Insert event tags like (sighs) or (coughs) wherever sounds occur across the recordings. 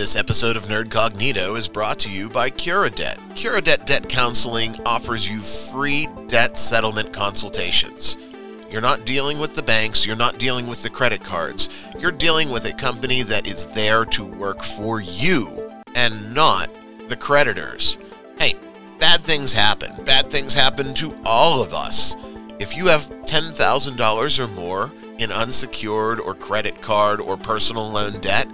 This episode of Nerd Cognito is brought to you by Curadebt. Curadebt Debt Counseling offers you free debt settlement consultations. You're not dealing with the banks, you're not dealing with the credit cards. You're dealing with a company that is there to work for you and not the creditors. Hey, bad things happen. Bad things happen to all of us. If you have $10,000 or more in unsecured or credit card or personal loan debt,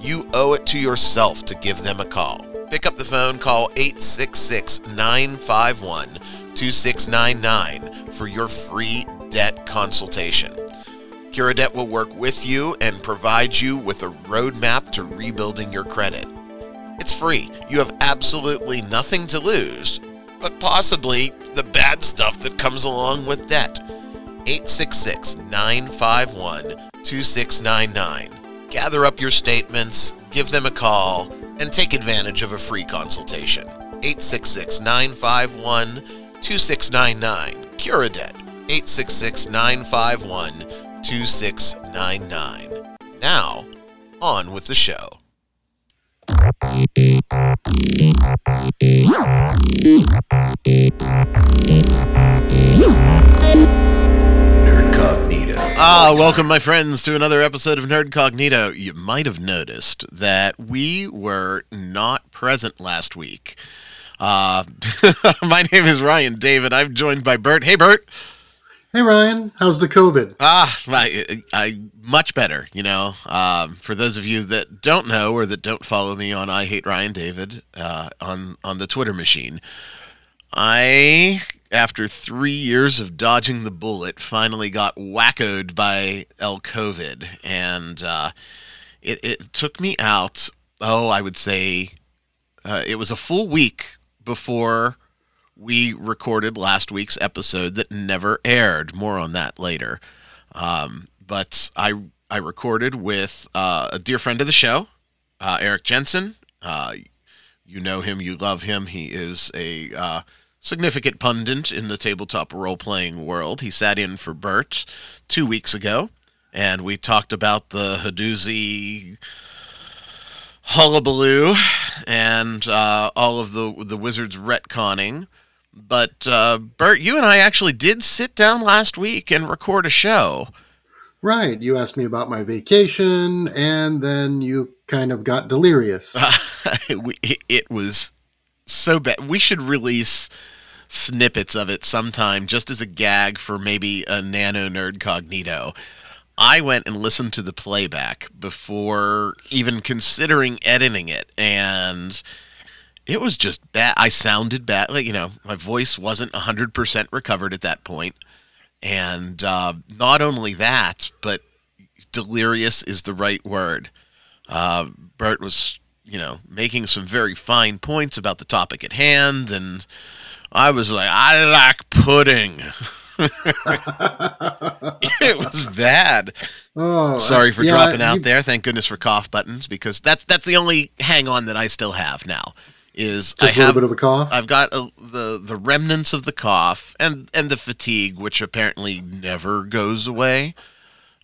you owe it to yourself to give them a call. Pick up the phone, call 866 951 2699 for your free debt consultation. Curadebt will work with you and provide you with a roadmap to rebuilding your credit. It's free. You have absolutely nothing to lose, but possibly the bad stuff that comes along with debt. 866 951 2699. Gather up your statements, give them a call, and take advantage of a free consultation. 866 951 2699. Curadebt. 866 951 2699. Now, on with the show. Nerd Cognito. Ah, welcome, my friends, to another episode of Nerd Cognito. You might have noticed that we were not present last week. Uh, (laughs) my name is Ryan David. I'm joined by Bert. Hey, Bert. Hey Ryan, how's the COVID? Ah, I, I much better. You know, um, for those of you that don't know or that don't follow me on I hate Ryan David uh, on on the Twitter machine, I after three years of dodging the bullet, finally got wackoed by L COVID, and uh, it it took me out. Oh, I would say uh, it was a full week before we recorded last week's episode that never aired. More on that later. Um, but I I recorded with uh, a dear friend of the show, uh, Eric Jensen. Uh, you know him, you love him. He is a uh, significant pundit in the tabletop role playing world. He sat in for Bert two weeks ago, and we talked about the Hadozee hullabaloo and uh, all of the the wizards retconning. But uh, Bert, you and I actually did sit down last week and record a show. Right. You asked me about my vacation, and then you kind of got delirious. (laughs) it was so bad. We should release snippets of it sometime just as a gag for maybe a nano nerd cognito. I went and listened to the playback before even considering editing it, and it was just bad. I sounded bad. Like, you know, my voice wasn't 100% recovered at that point. And uh, not only that, but delirious is the right word. Uh, Bert was, you know, making some very fine points about the topic at hand. And I was like, I like pudding. (laughs) it was bad. Oh, Sorry for yeah, dropping out you- there. Thank goodness for cough buttons because that's that's the only hang on that I still have now. Is a little have bit of a cough. I've got a, the the remnants of the cough and and the fatigue, which apparently never goes away.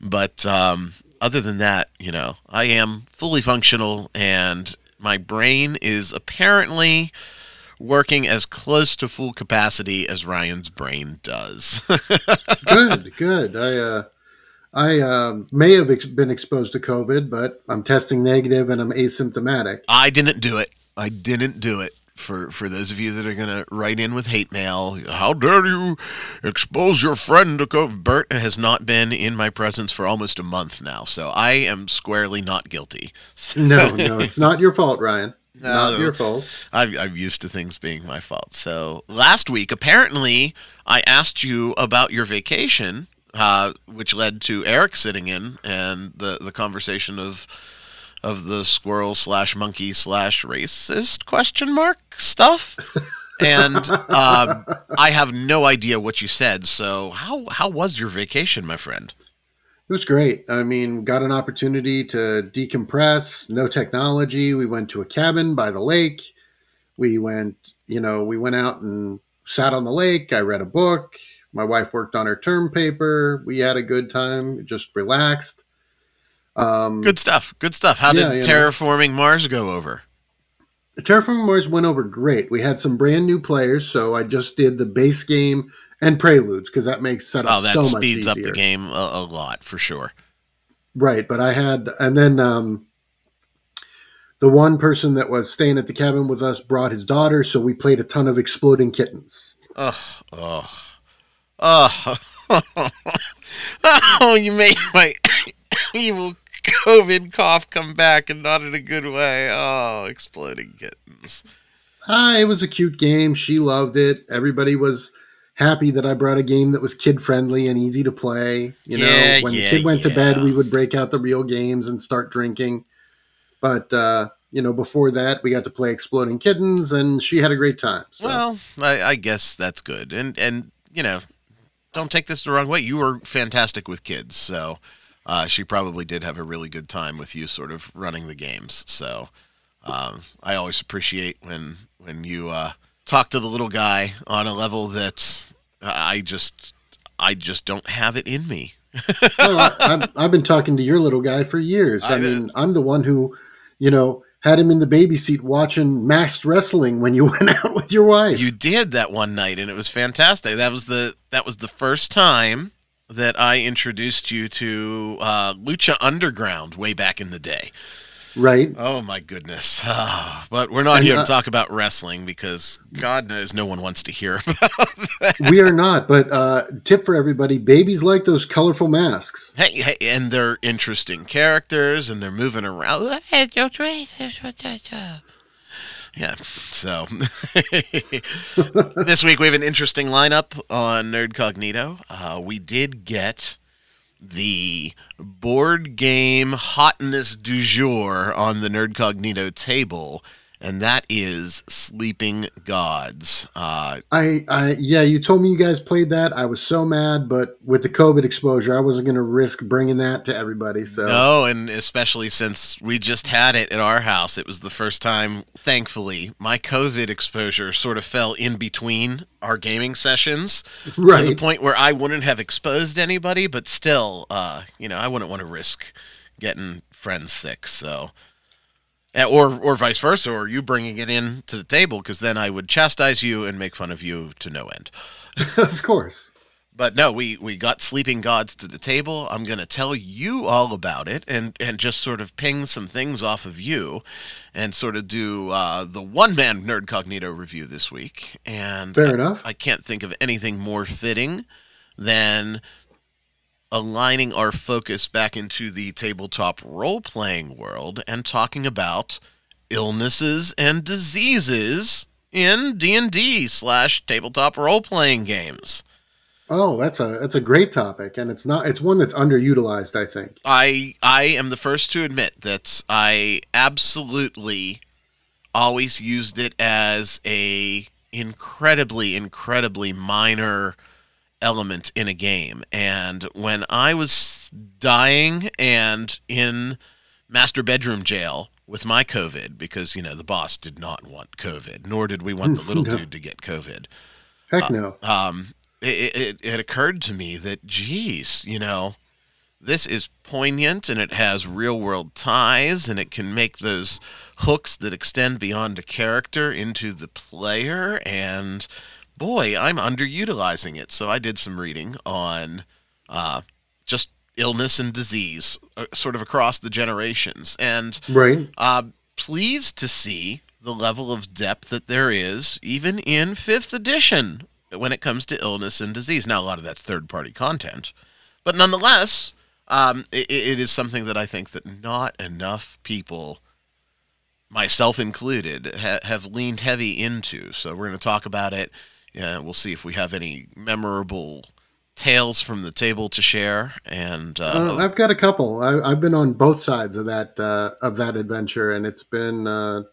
But um, other than that, you know, I am fully functional, and my brain is apparently working as close to full capacity as Ryan's brain does. (laughs) good, good. I uh, I uh, may have ex- been exposed to COVID, but I'm testing negative and I'm asymptomatic. I didn't do it. I didn't do it. For for those of you that are gonna write in with hate mail, how dare you expose your friend to COVID? Bert has not been in my presence for almost a month now, so I am squarely not guilty. (laughs) No, no, it's not your fault, Ryan. Not No. your fault. I'm, I'm used to things being my fault. So last week, apparently, I asked you about your vacation, uh, which led to Eric sitting in and the the conversation of of the squirrel slash monkey slash racist question mark stuff. and um, I have no idea what you said. So how how was your vacation, my friend? It was great. I mean, got an opportunity to decompress, no technology. We went to a cabin by the lake. We went, you know, we went out and sat on the lake. I read a book. My wife worked on her term paper. We had a good time, just relaxed. Um, Good stuff. Good stuff. How Yeah, did terraforming Mars go over? Terraforming Mars went over great. We had some brand new players, so I just did the base game and preludes because that makes setup Oh, that so much speeds up the game a, a lot for sure. Right, but I had, and then um, the one person that was staying at the cabin with us brought his daughter, so we played a ton of exploding kittens. Ugh, ugh, ugh. (laughs) oh, you made my (coughs) evil COVID cough come back and not in a good way. Oh, exploding kittens. Ah, it was a cute game. She loved it. Everybody was happy that I brought a game that was kid friendly and easy to play. You Yeah, know, when yeah, the kid went to bed, we would break out the real games and start drinking. But uh, you know, before that, we got to play Exploding Kittens, and she had a great time. So. Well, I, I guess that's good. And and you know, don't take this the wrong way. You were fantastic with kids, so uh, she probably did have a really good time with you, sort of running the games. So um, I always appreciate when when you uh, talk to the little guy on a level that I just I just don't have it in me. (laughs) well, I, I've, I've been talking to your little guy for years. I, I- mean, I'm the one who, you know, had him in the baby seat watching masked wrestling when you (laughs) went out with your wife. You did that one night, and it was fantastic. That was the that was the first time that I introduced you to uh, Lucha Underground way back in the day. right? Oh my goodness! (sighs) But we're not And, here to uh, talk about wrestling because God knows no one wants to hear (laughs) about. that. we are not. But uh, tip for everybody: babies like those colorful masks. Hey, hey, and they're interesting characters, and they're moving around. Yeah. So (laughs) this week we have an interesting lineup on Nerd Cognito. Uh, we did get the board game hotness du jour on the Nerd Cognito table, and that is Sleeping Gods. Uh, I, I, yeah, you told me you guys played that. I was so mad, but with the COVID exposure, I wasn't going to risk bringing that to everybody. So No, and especially since we just had it at our house, it was the first time, thankfully, my COVID exposure sort of fell in between our gaming sessions to the point where I wouldn't have exposed anybody, but still, uh, you know, I wouldn't want to risk getting friends sick. So, or or vice versa, or you bringing it in to the table, because then I would chastise you and make fun of you to no end. (laughs) of course. But no, we, we got Sleeping Gods to the table. I'm going to tell you all about it and, and just sort of ping some things off of you and sort of do uh, the one man Nerd Cognito review this week. And Fair I, enough. I can't think of anything more fitting than aligning our focus back into the tabletop role playing world and talking about illnesses and diseases in D&D slash tabletop role playing games. Oh, that's a that's a great topic, and it's not it's one that's underutilized. I think. I I am the first to admit that I absolutely always used it as a incredibly incredibly minor element in a game and when I was dying and in master bedroom jail with my covid because you know the boss did not want covid nor did we want the (laughs) little No. dude to get covid Heck no. um, it, it, it occurred to me that, geez, you know, this is poignant and it has real world ties and it can make those hooks that extend beyond a character into the player. And boy, I'm underutilizing it. So I did some reading on uh, just illness and disease, uh, sort of across the generations. And Right. uh, pleased to see the level of depth that there is, even in fifth edition, when it comes to illness and disease. Now, a lot of that's third party content, but nonetheless, um, it, it is something that I think that not enough people, myself included, ha- have leaned heavy into. So we're going to talk about it. Yeah, we'll see if we have any memorable tales from the table to share. And uh, Uh, I've got a couple. I, I've been on both sides of that uh, of that adventure, and it's been uh,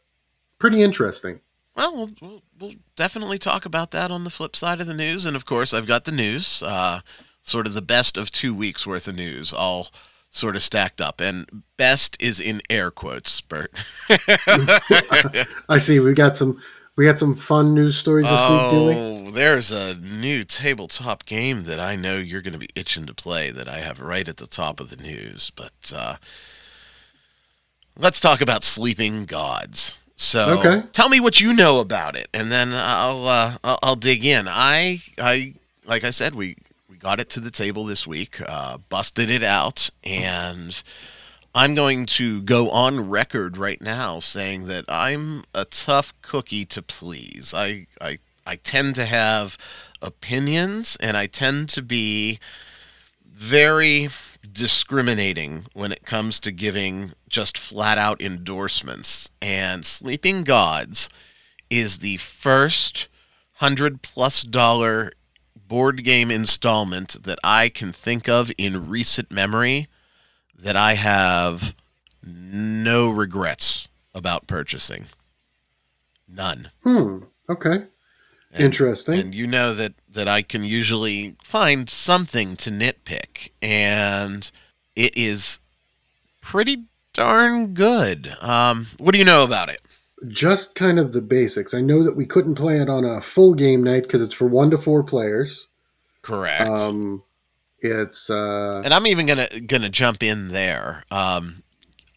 pretty interesting. Well, well, we'll, we'll definitely talk about that on the flip side of the news. And of course, I've got the news, uh, sort of the best of two weeks worth of news, all sort of stacked up. And best is in air quotes, Bert. (laughs) I see. We've got some we got some fun news stories this week, do we? oh, there's a new tabletop game that I know you're going to be itching to play that I have right at the top of the news. But uh, let's talk about Sleeping Gods. So Okay. tell me what you know about it, and then I'll, uh, I'll I'll dig in. I I like I said we we got it to the table this week, uh, busted it out, and I'm going to go on record right now saying that I'm a tough cookie to please. I I I tend to have opinions, and I tend to be very discriminating when it comes to giving just flat out endorsements. And Sleeping Gods is the first hundred plus dollar board game installment that I can think of in recent memory that I have no regrets about purchasing. None. Hmm. Okay. And- Interesting. And you know that that I can usually find something to nitpick, and it is pretty darn good. Um, what do you know about it? Just kind of the basics. I know that we couldn't play it on a full game night because it's for one to four players. Correct. Um, it's uh, and I'm even gonna gonna jump in there. Um,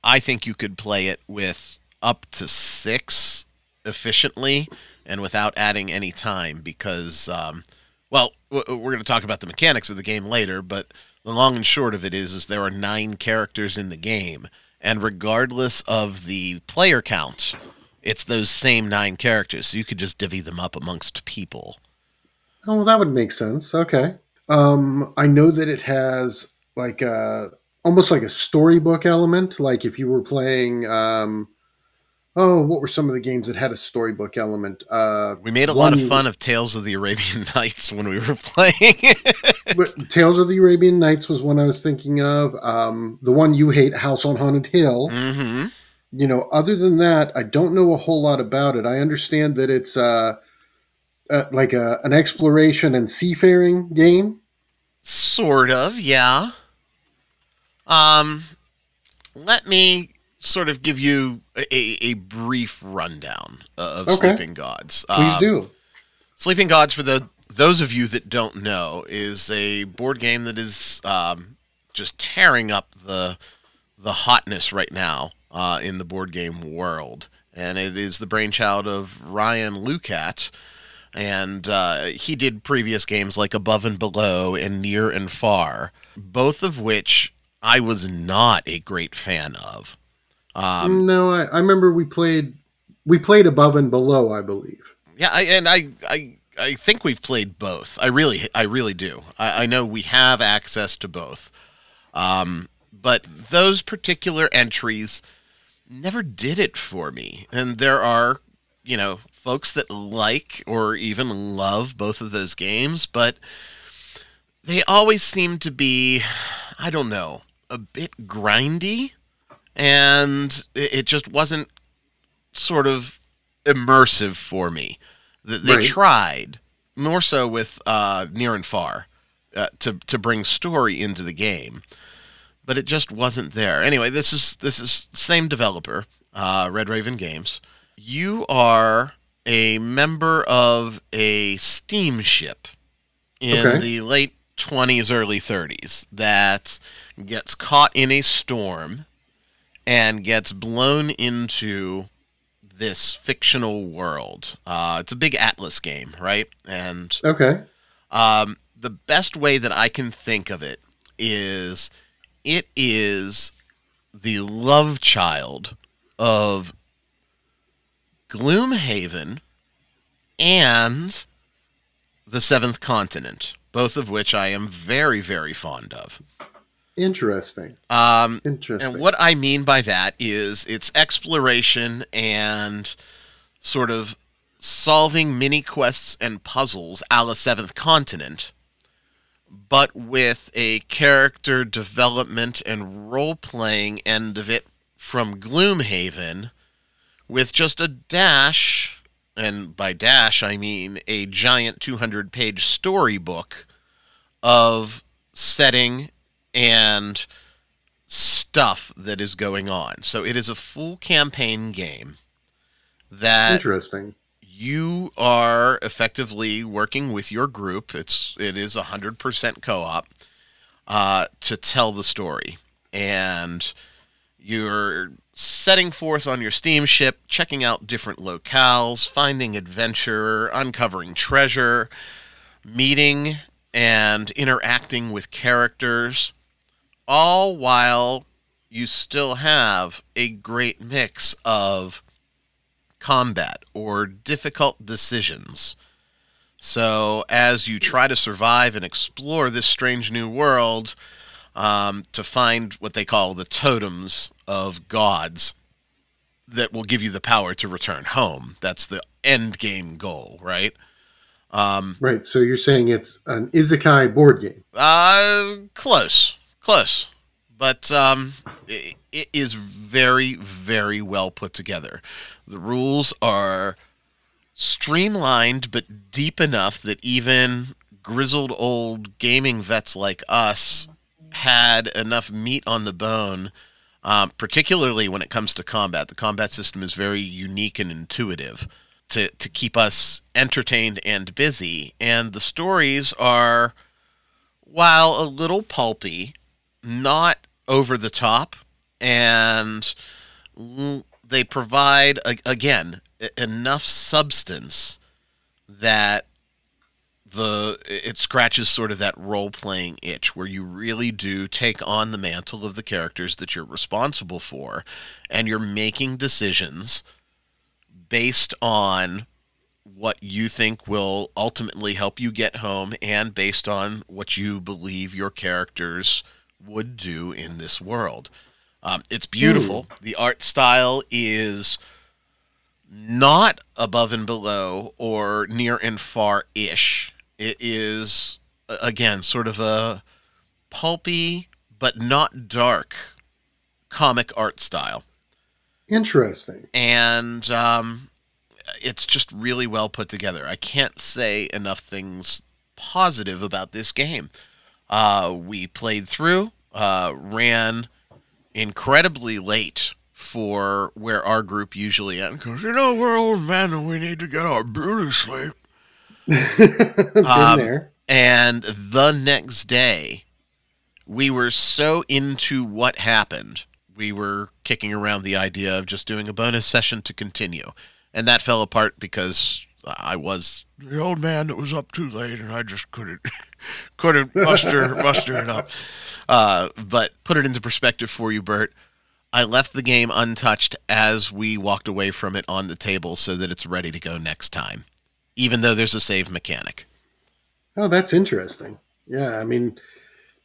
I think you could play it with up to six efficiently and without adding any time because, um, well, w- we're going to talk about the mechanics of the game later, but the long and short of it is, is there are nine characters in the game, and regardless of the player count, it's those same nine characters. So you could just divvy them up amongst people. oh, well, that would make sense. Okay. Um, I know that it has like a almost like a storybook element. Like if you were playing, um, oh, what were some of the games that had a storybook element? Uh, We made a lot of fun of Tales of the Arabian (laughs) Nights when we were playing. but Tales of the Arabian Nights was one I was thinking of. Um, the one you hate, House on Haunted Hill. mm-hmm. you know, other than that, I don't know a whole lot about it. I understand that it's uh, uh like a, an exploration and seafaring game. Sort of, yeah. Um, let me sort of give you a, a, brief rundown of Okay. Sleeping Gods. Please Um, do. Sleeping Gods, for the those of you that don't know, is a board game that is um, just tearing up the the hotness right now uh, in the board game world, and it is the brainchild of Ryan Laukat, and uh, he did previous games like Above and Below and Near and Far, both of which I was not a great fan of. Um, no, I, I remember we played we played above and below, I believe. Yeah, I, and I, I, I think we've played both. I really, I really do. I, I know we have access to both, um, but those particular entries never did it for me. And there are, you know, folks that like or even love both of those games, but they always seem to be, I don't know, a bit grindy, and it, just wasn't sort of immersive for me. Th- They Right. tried more so with uh, Near and Far uh, to to bring story into the game, but it just wasn't there. Anyway, this is this is same developer, uh, Red Raven Games. You are a member of a steamship in Okay. the late 20s, early 30s that gets caught in a storm and gets blown into this fictional world. Uh, it's a big Atlas game, right? And Okay. um, the best way that I can think of it is it is the love child of Gloomhaven and the Seventh Continent, both of which I am very, very fond of. Interesting. Um, Interesting. and what I mean by that is it's exploration and sort of solving mini quests and puzzles a la Seventh Continent, but with a character development and role playing end of it from Gloomhaven with just a dash, and by dash I mean a giant 200 page storybook of setting and stuff that is going on. So it is a full campaign game that Interesting. you are effectively working with your group. It's it is hundred percent co-op uh, to tell the story, and You're setting forth on your steamship, checking out different locales, finding adventure, uncovering treasure, meeting and interacting with characters, all while you still have a great mix of combat or difficult decisions. So, as you try to survive and explore this strange new world, um, to find what they call the totems of gods that will give you the power to return home. That's the end game goal, right? Um, right. So you're saying it's an isekai board game? Uh, close, close, but um, it, it is very, very well put together. The rules are streamlined but deep enough that even grizzled old gaming vets like us had enough meat on the bone, um, particularly when it comes to combat. The combat system is very unique and intuitive to, to keep us entertained and busy. And the stories are, while a little pulpy, not over the top, and they provide, again, enough substance that the it scratches sort of that role playing itch where you really do take on the mantle of the characters that you're responsible for and you're making decisions based on what you think will ultimately help you get home and based on what you believe your characters would do in this world. Um, it's beautiful. Mm. The art style is not above and below or near and far ish. It is, again, sort of a pulpy but not dark comic art style. Interesting. And um, it's just really well put together. I can't say enough things positive about this game. Uh, we played through, uh, ran incredibly late for where our group usually ends because you know we're old men and we need to get our beauty sleep. Um, there. And the next day, we were so into what happened we were kicking around the idea of just doing a bonus session to continue. And that fell apart because I was the old man that was up too late and I just couldn't (laughs) couldn't muster (laughs) muster it up. Uh, but put it into perspective for you, Bert. I left the game untouched as we walked away from it on the table so that it's ready to go next time, even though there's a save mechanic. Oh, that's interesting. Yeah, I mean,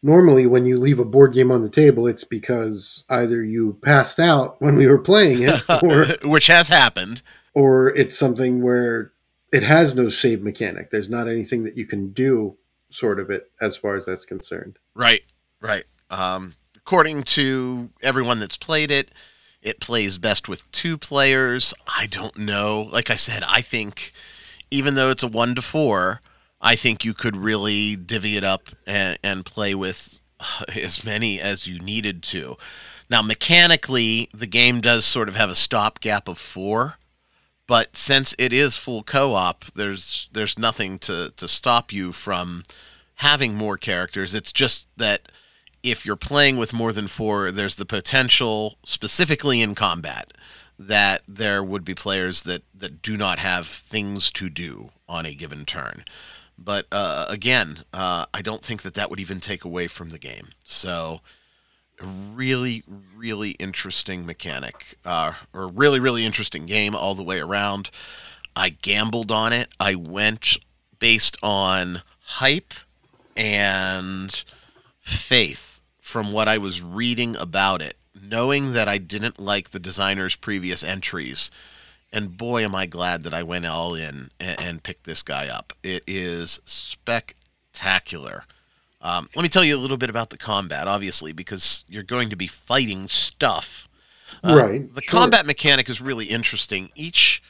normally when you leave a board game on the table, it's because either you passed out when we were playing it, (laughs) or which has happened, or it's something where it has no save mechanic. There's not anything that you can do, sort of it, as far as that's concerned. Right, right. Um, according to everyone that's played it, it plays best with two players. I don't know. Like I said, I think even though it's a one to four, I think you could really divvy it up and, and play with (laughs) as many as you needed to. Now, mechanically, the game does sort of have a stopgap of four, but since it is full co-op, there's there's nothing to to stop you from having more characters. It's just that if you're playing with more than four, there's the potential, specifically in combat, that there would be players that that do not have things to do on a given turn. But uh, again, uh, I don't think that that would even take away from the game. So, really, really interesting mechanic, uh, or really, really interesting game all the way around. I gambled on it. I went based on hype and faith from what I was reading about it, knowing that I didn't like the designer's previous entries and boy, am I glad that I went all in and, and picked this guy up. It is spectacular. Um, let me tell you a little bit about the combat, obviously, because you're going to be fighting stuff. Uh, right. The sure. combat mechanic is really interesting. Each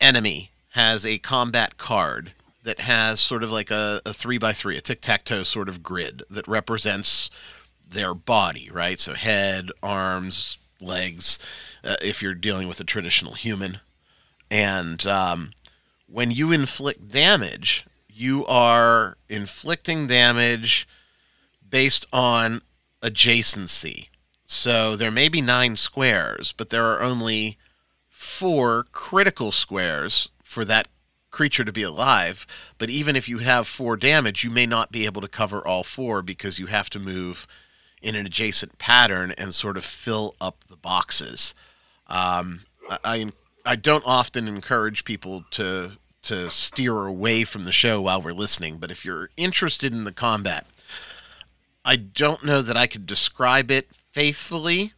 enemy has a combat card that has sort of like a, a three by three, a tic tac toe sort of grid that represents their body, right? So head, arms, legs, uh, if you're dealing with a traditional human. And um, when you inflict damage, you are inflicting damage based on adjacency. So there may be nine squares, but there are only four critical squares for that creature to be alive. But even if you have four damage, you may not be able to cover all four because you have to move in an adjacent pattern and sort of fill up the boxes. Um, I, I don't often encourage people to to steer away from the show while we're listening, but if you're interested in the combat, I don't know that I could describe it faithfully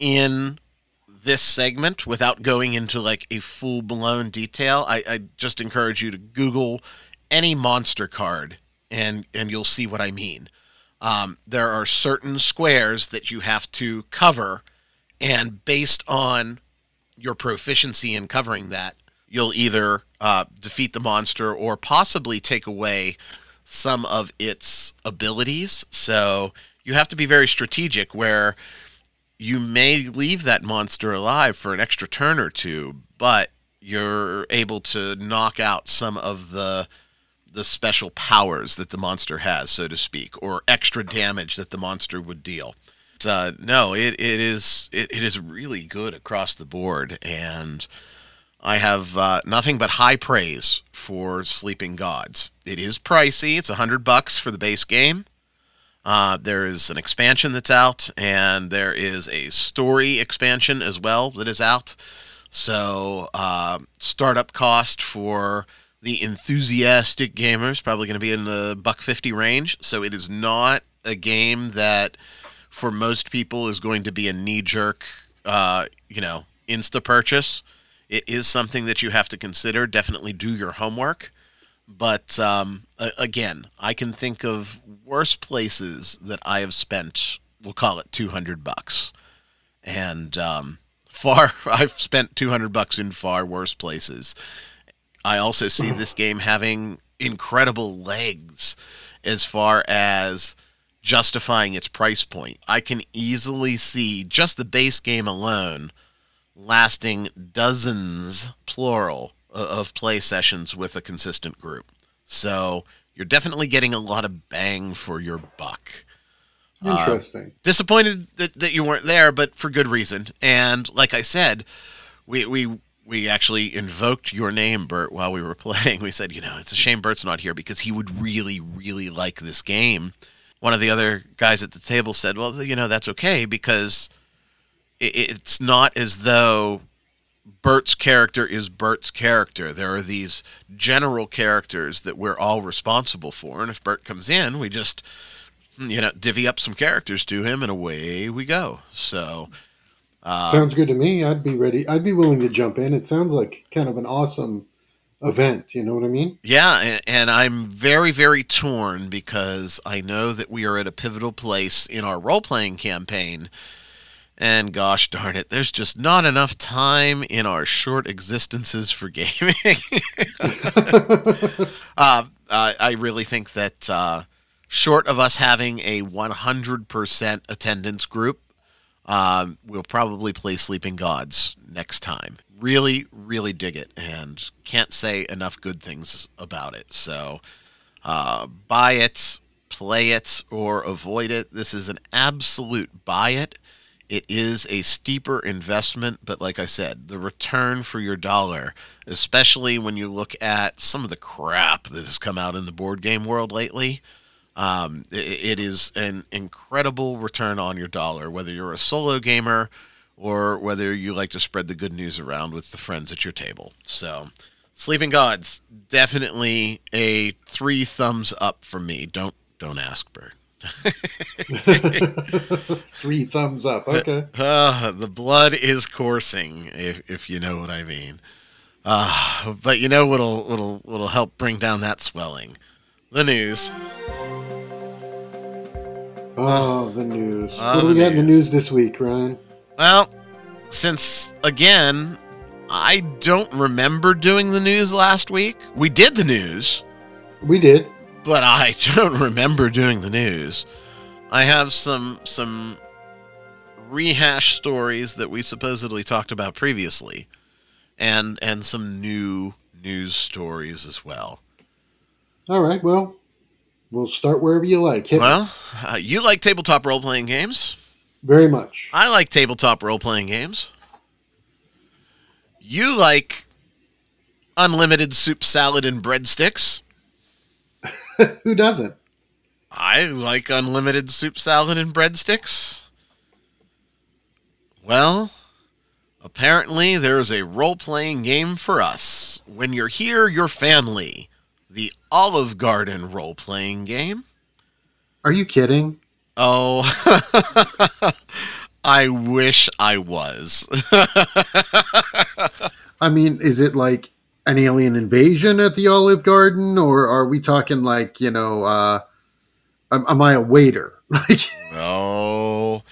in this segment without going into like a full blown detail. I, I just encourage you to Google any monster card and and you'll see what I mean. Um, there are certain squares that you have to cover, and based on your proficiency in covering that, you'll either uh, defeat the monster or possibly take away some of its abilities. So you have to be very strategic where you may leave that monster alive for an extra turn or two, but you're able to knock out some of the the special powers that the monster has, so to speak, or extra damage that the monster would deal. Uh, no, it, it is it, it is really good across the board, and I have uh, nothing but high praise for Sleeping Gods. It is pricey; it's a hundred bucks for the base game. Uh, there is an expansion that's out, and there is a story expansion as well that is out. So, uh, startup cost for the enthusiastic gamers probably going to be in the buck fifty range. So it is not a game that for most people is going to be a knee jerk, uh, you know, insta purchase. It is something that you have to consider. Definitely do your homework. But um, again, I can think of worse places that I have spent. We'll call it two hundred bucks, and um, far (laughs) I've spent two hundred bucks in far worse places I also see this game having incredible legs as far as justifying its price point. I can easily see just the base game alone lasting dozens, plural, of play sessions with a consistent group. So you're definitely getting a lot of bang for your buck. Interesting. Uh, disappointed that, that you weren't there, but for good reason. And like I said, we, we we actually invoked your name, Bert, while we were (laughs) playing. We said, you know, it's a shame Bert's not here because he would really, really like this game. One of the other guys at the table said, well, you know, that's okay because it's not as though Bert's character is Bert's character. There are these general characters that we're all responsible for. And if Bert comes in, we just, you know, divvy up some characters to him and away we go. So um, sounds good to me. I'd be ready. I'd be willing to jump in. It sounds like kind of an awesome event. You know what I mean? Yeah, and, and, I'm very, very torn because I know that we are at a pivotal place in our role playing campaign. And gosh darn it, there's just not enough time in our short existences for gaming. (laughs) uh, I really think that uh, short of us having a 100% attendance group, um, we'll probably play Sleeping Gods next time. Really, really dig it, and can't say enough good things about it. So, uh, buy it, play it, or avoid it. This is an absolute buy it. It is a steeper investment, but like I said, the return for your dollar, especially when you look at some of the crap that has come out in the board game world lately, um, it, it is an incredible return on your dollar, whether you're a solo gamer or whether you like to spread the good news around with the friends at your table. So, Sleeping Gods, definitely a three thumbs up for me. Don't don't ask, Bert. (laughs) three thumbs up. (laughs) Okay. Uh, the blood is coursing, if if you know what I mean. Uh, but you know what'll what'll what'll help bring down that swelling? The news. Oh, the news. Uh, what do we got in the news this week, Ryan? Well, since again, I don't remember doing the news last week. We did the news. We did, but I (laughs) don't remember doing the news. I have some some rehash stories that we supposedly talked about previously, and and some new news stories as well. All right. Well, We'll start wherever you like. Hit well, uh, you like tabletop role playing games? Very much. I like tabletop role playing games. You like unlimited soup, salad, and breadsticks. (laughs) Who doesn't? I like unlimited soup, salad, and breadsticks. Well, apparently there is a role playing game for us. When you're here, your family. The Olive Garden role playing game. Are you kidding? Oh, (laughs) I wish I was. (laughs) I mean, is it like an alien invasion at the Olive Garden, or are we talking like you know, uh, am, am I a waiter? (laughs) Like, oh,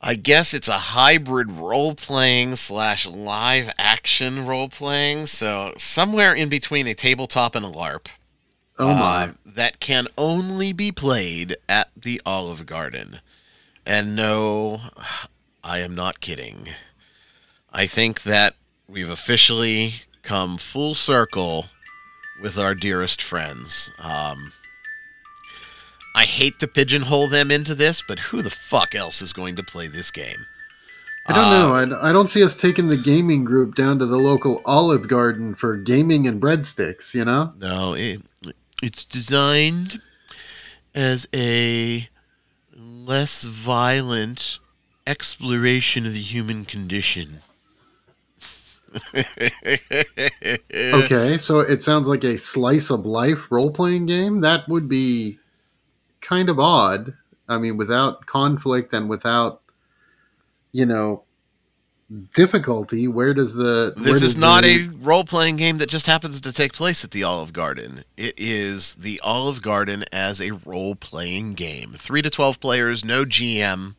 I guess it's a hybrid role playing slash live action role playing. So somewhere in between a tabletop and a LARP. oh my, uh, that can only be played at the Olive Garden. And no, I am not kidding. I think that we've officially come full circle with our dearest friends. Um, I hate to pigeonhole them into this, but who the fuck else is going to play this game? I don't uh, know. I, I don't see us taking the gaming group down to the local Olive Garden for gaming and breadsticks. You know? No, it, it's designed as a less violent exploration of the human condition. (laughs) Okay, so it sounds like a slice of life role playing game. That would be kind of odd. I mean, without conflict and without, you know, difficulty. Where does the where This is does not the- a role playing game that just happens to take place at the Olive Garden. It is the Olive Garden as a role playing game. 3 to 12 players, no GM.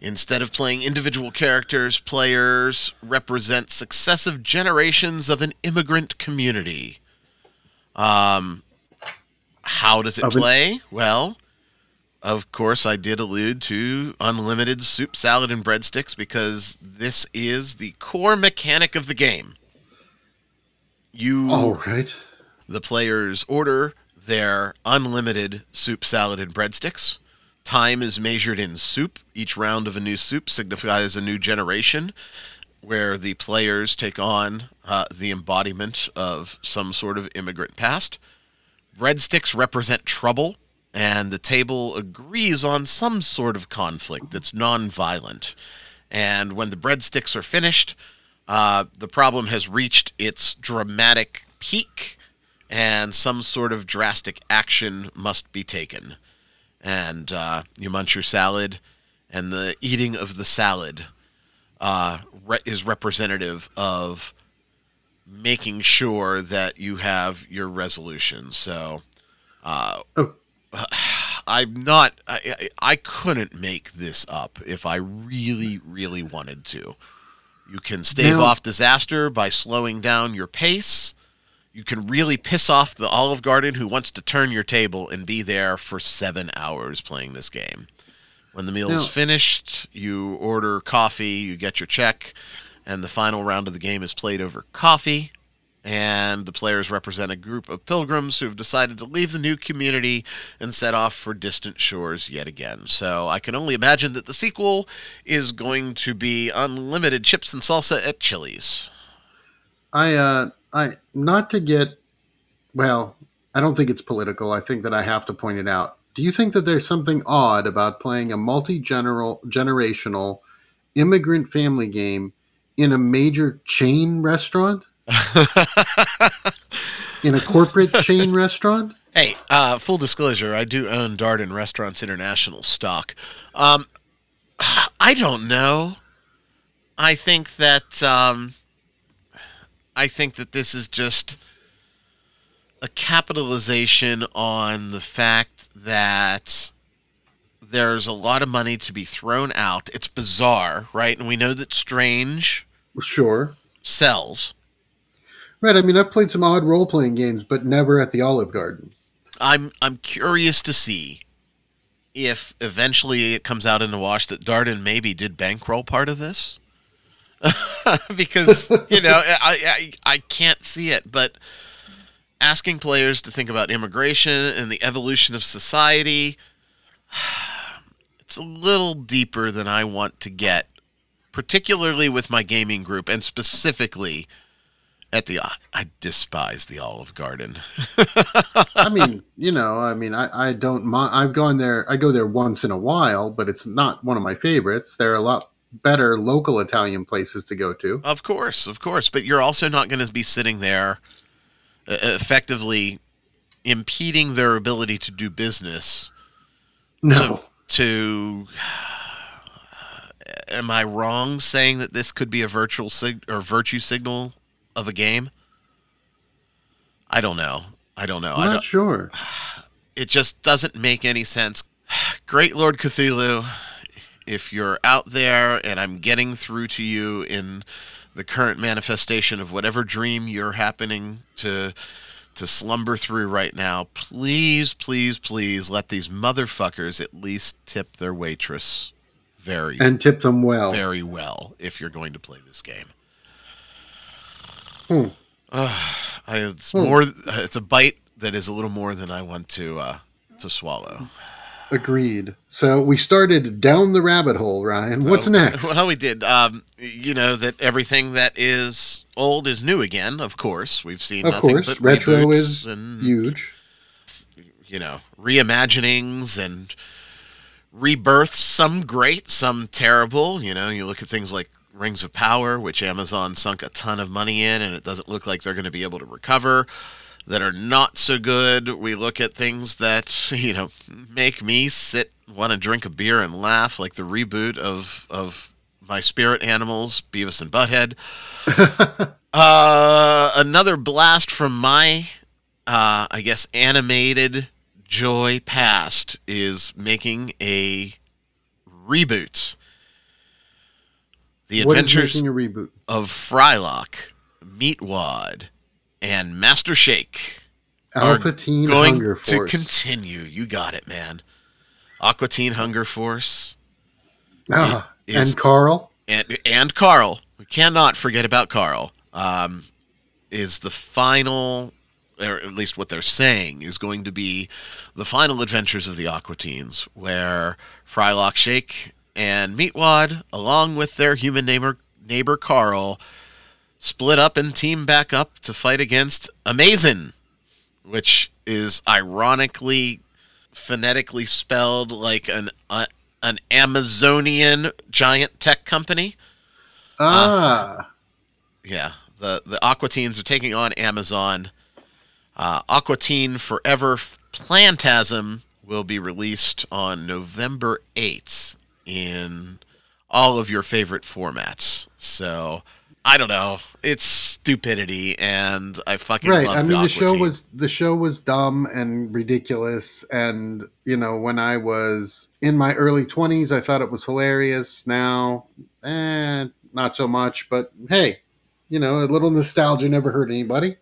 Instead of playing individual characters, players represent successive generations of an immigrant community. Um, how does it Of an- play? Well, of course, I did allude to unlimited soup, salad, and breadsticks because this is the core mechanic of the game. You, All right. the players, order their unlimited soup, salad, and breadsticks. Time is measured in soup. Each round of a new soup signifies a new generation, where the players take on uh, the embodiment of some sort of immigrant past. Breadsticks represent trouble, and the table agrees on some sort of conflict that's non-violent. And when the breadsticks are finished, uh, the problem has reached its dramatic peak, and some sort of drastic action must be taken. And uh, you munch your salad, and the eating of the salad uh, re- is representative of making sure that you have your resolution. So, uh, Oh. I'm not. I, I couldn't make this up if I really, really wanted to. You can stave Now- off disaster by slowing down your pace. You can really piss off the Olive Garden who wants to turn your table and be there for seven hours playing this game. When the meal is finished, you order coffee, you get your check, and the final round of the game is played over coffee. And the players represent a group of pilgrims who have decided to leave the new community and set off for distant shores yet again. So I can only imagine that the sequel is going to be unlimited chips and salsa at Chili's. I uh I not to get well, I don't think it's political. I think that I have to point it out. Do you think that there's something odd about playing a multi-general generational immigrant family game in a major chain restaurant? In a corporate (laughs) chain restaurant? Hey, uh, full disclosure, I do own Darden Restaurants International stock. Um, I don't know. I think that um, I think that this is just a capitalization on the fact that there's a lot of money to be thrown out. It's bizarre, right? And we know that Strange Sure. sells. Right. I mean, I've played some odd role playing games, but never at the Olive Garden. I'm I'm curious to see if eventually it comes out in the wash that Darden maybe did bankroll part of this. (laughs) because you know (laughs) I, I I can't see it, but asking players to think about immigration and the evolution of society, (sighs) it's a little deeper than I want to get, particularly with my gaming group and specifically at the I despise the Olive Garden. (laughs) I mean, you know, I mean, I, I don't mind. I've gone there. I go there once in a while, but it's not one of my favorites. There are a lot better local Italian places to go to. Of course, of course, but you're also not going to be sitting there uh, effectively impeding their ability to do business. No. To am I wrong saying that this could be a virtual sig- or virtue signal of a game? I don't know. I don't know. I'm I not sure. (sighs) It just doesn't make any sense. (sighs) Great Lord Cthulhu, if you're out there and I'm getting through to you in the current manifestation of whatever dream you're happening to to slumber through right now, please, please, please let these motherfuckers at least tip their waitress very and tip them well. very well if you're going to play this game. Hmm. Uh, (sighs) I, it's Hmm. more. It's a bite that is a little more than I want to uh, to swallow. Agreed. So we started down the rabbit hole, Ryan. What's next? (laughs) Well, we did. Um, you know that everything that is old is new again. Of course, we've seen of nothing course, but retro is and huge. you know reimaginings and rebirths. Some great, some terrible. You know, you look at things like Rings of Power, which Amazon sunk a ton of money in, and it doesn't look like they're going to be able to recover. That are not so good. We look at things that (laughs) you know make me sit, want to drink a beer and laugh, like the reboot of of my spirit animals, Beavis and Butthead. (laughs) uh, another blast from my, uh, I guess, animated joy past is making a reboot. The What Adventures of Frylock, Meatwad, and Master Shake are Alpha Teen going Hunger to Force. continue. You got it, man. Aqua Teen Hunger Force Ah, is- and Carl. and and Carl. We cannot forget about Carl. Um, is the final, or at least what they're saying, is going to be the final adventures of the Aqua Teens, where Frylock Shake and Meatwad, along with their human neighbor neighbor Carl, split up and team back up to fight against Amazin, which is ironically phonetically spelled like an uh, an Amazonian giant tech company. Ah, Yeah, the the Aqua Teens are taking on Amazon. Uh, Aqua Teen Forever Plantasm will be released on November 8th in all of your favorite formats. So I don't know. It's stupidity, and I fucking right. love I mean, the Aqua show was the show was dumb and ridiculous, and you know, when I was in my early twenties, I thought it was hilarious. Now, eh, not so much. But hey, you know, a little nostalgia never hurt anybody.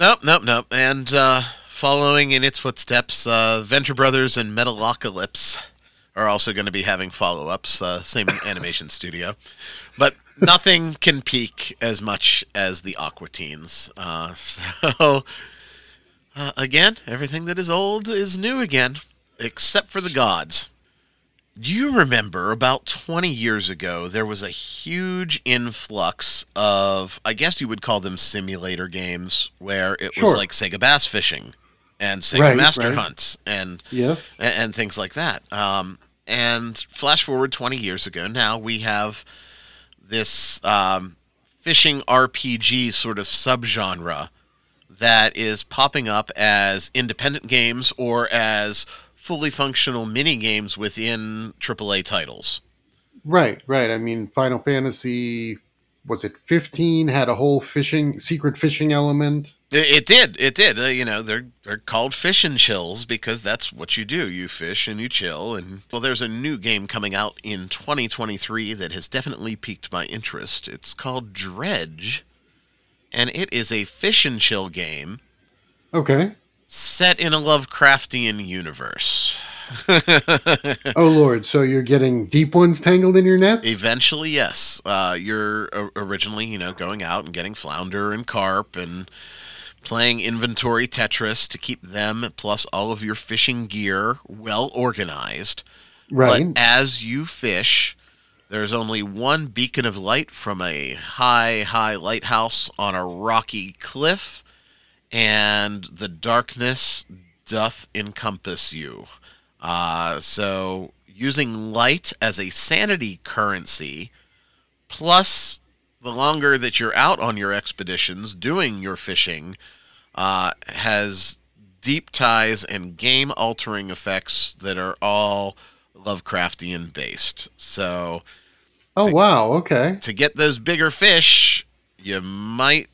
Nope, nope, nope. And uh, following in its footsteps, uh, Venture Brothers and Metalocalypse are also going to be having follow ups, uh, same (laughs) animation studio. But nothing can peak as much as the Aqua Teens. Uh, (laughs) so, uh, again, everything that is old is new again, except for the gods. Do you remember about 20 years ago, there was a huge influx of, I guess you would call them simulator games, where it was like Sega Bass Fishing and Sega Right, Master right. Hunts and, Yes. and, and things like that. Um, and flash forward 20 years ago, now we have this um, fishing RPG sort of subgenre that is popping up as independent games or as fully functional mini games within AAA titles. Right, right. I mean, Final Fantasy was it 15 had a whole fishing secret fishing element. It, it did, it did. Uh, you know, they're they're called fish and chills because that's what you do. You fish and you chill. And well, there's a new game coming out in 2023 that has definitely piqued my interest. It's called Dredge, and it is a fish and chill game Okay. Set in a Lovecraftian universe. (laughs) Oh lord, so you're getting deep ones tangled in your nets? Eventually, yes. Uh, you're o- originally, you know, going out and getting flounder and carp and playing inventory Tetris to keep them plus all of your fishing gear well organized. Right. But as you fish, there's only one beacon of light from a high, high lighthouse on a rocky cliff, and the darkness doth encompass you. Uh, so, using light as a sanity currency, plus the longer that you're out on your expeditions doing your fishing, uh, has deep ties and game altering effects that are all Lovecraftian based. So, oh wow, okay. to get those bigger fish, you might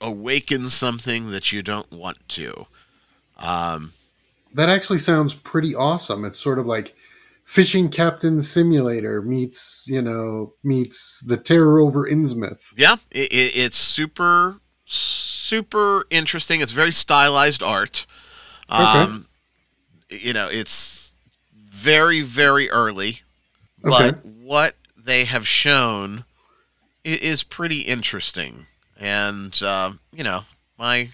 awaken something that you don't want to. Um, That actually sounds pretty awesome. It's sort of like Fishing Captain Simulator meets, you know, meets The Terror over Innsmouth. yeah, it, it, it's super, super interesting. It's very stylized art. Um, You know, it's very, very early, but Okay. what they have shown is pretty interesting. And, um, you know, my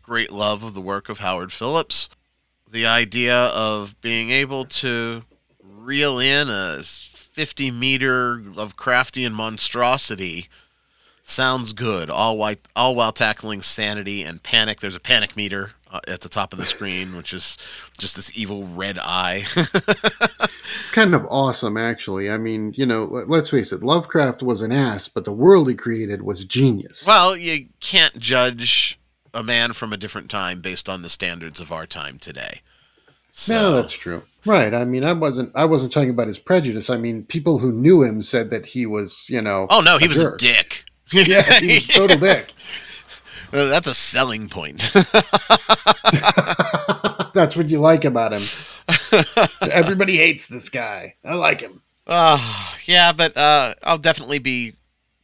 great love of the work of Howard Phillips, the idea of being able to reel in a 50 meter Lovecraftian monstrosity sounds good, all while, all while tackling sanity and panic. There's a panic meter uh, at the top of the screen, which is just this evil red eye. (laughs) It's kind of awesome, actually. I mean, you know, let- let's face it, Lovecraft was an ass, but the world he created was genius. well, you can't judge a man from a different time based on the standards of our time today. So, no, that's true. Right. I mean, I wasn't I wasn't talking about his prejudice. I mean, people who knew him said that he was, you know, oh no, he a was jerk. a dick. (laughs) yeah, he was total dick. (laughs) Uh, That's a selling point. (laughs) That's what you like about him. (laughs) Everybody hates this guy. I like him. Uh, yeah, but uh, I'll definitely be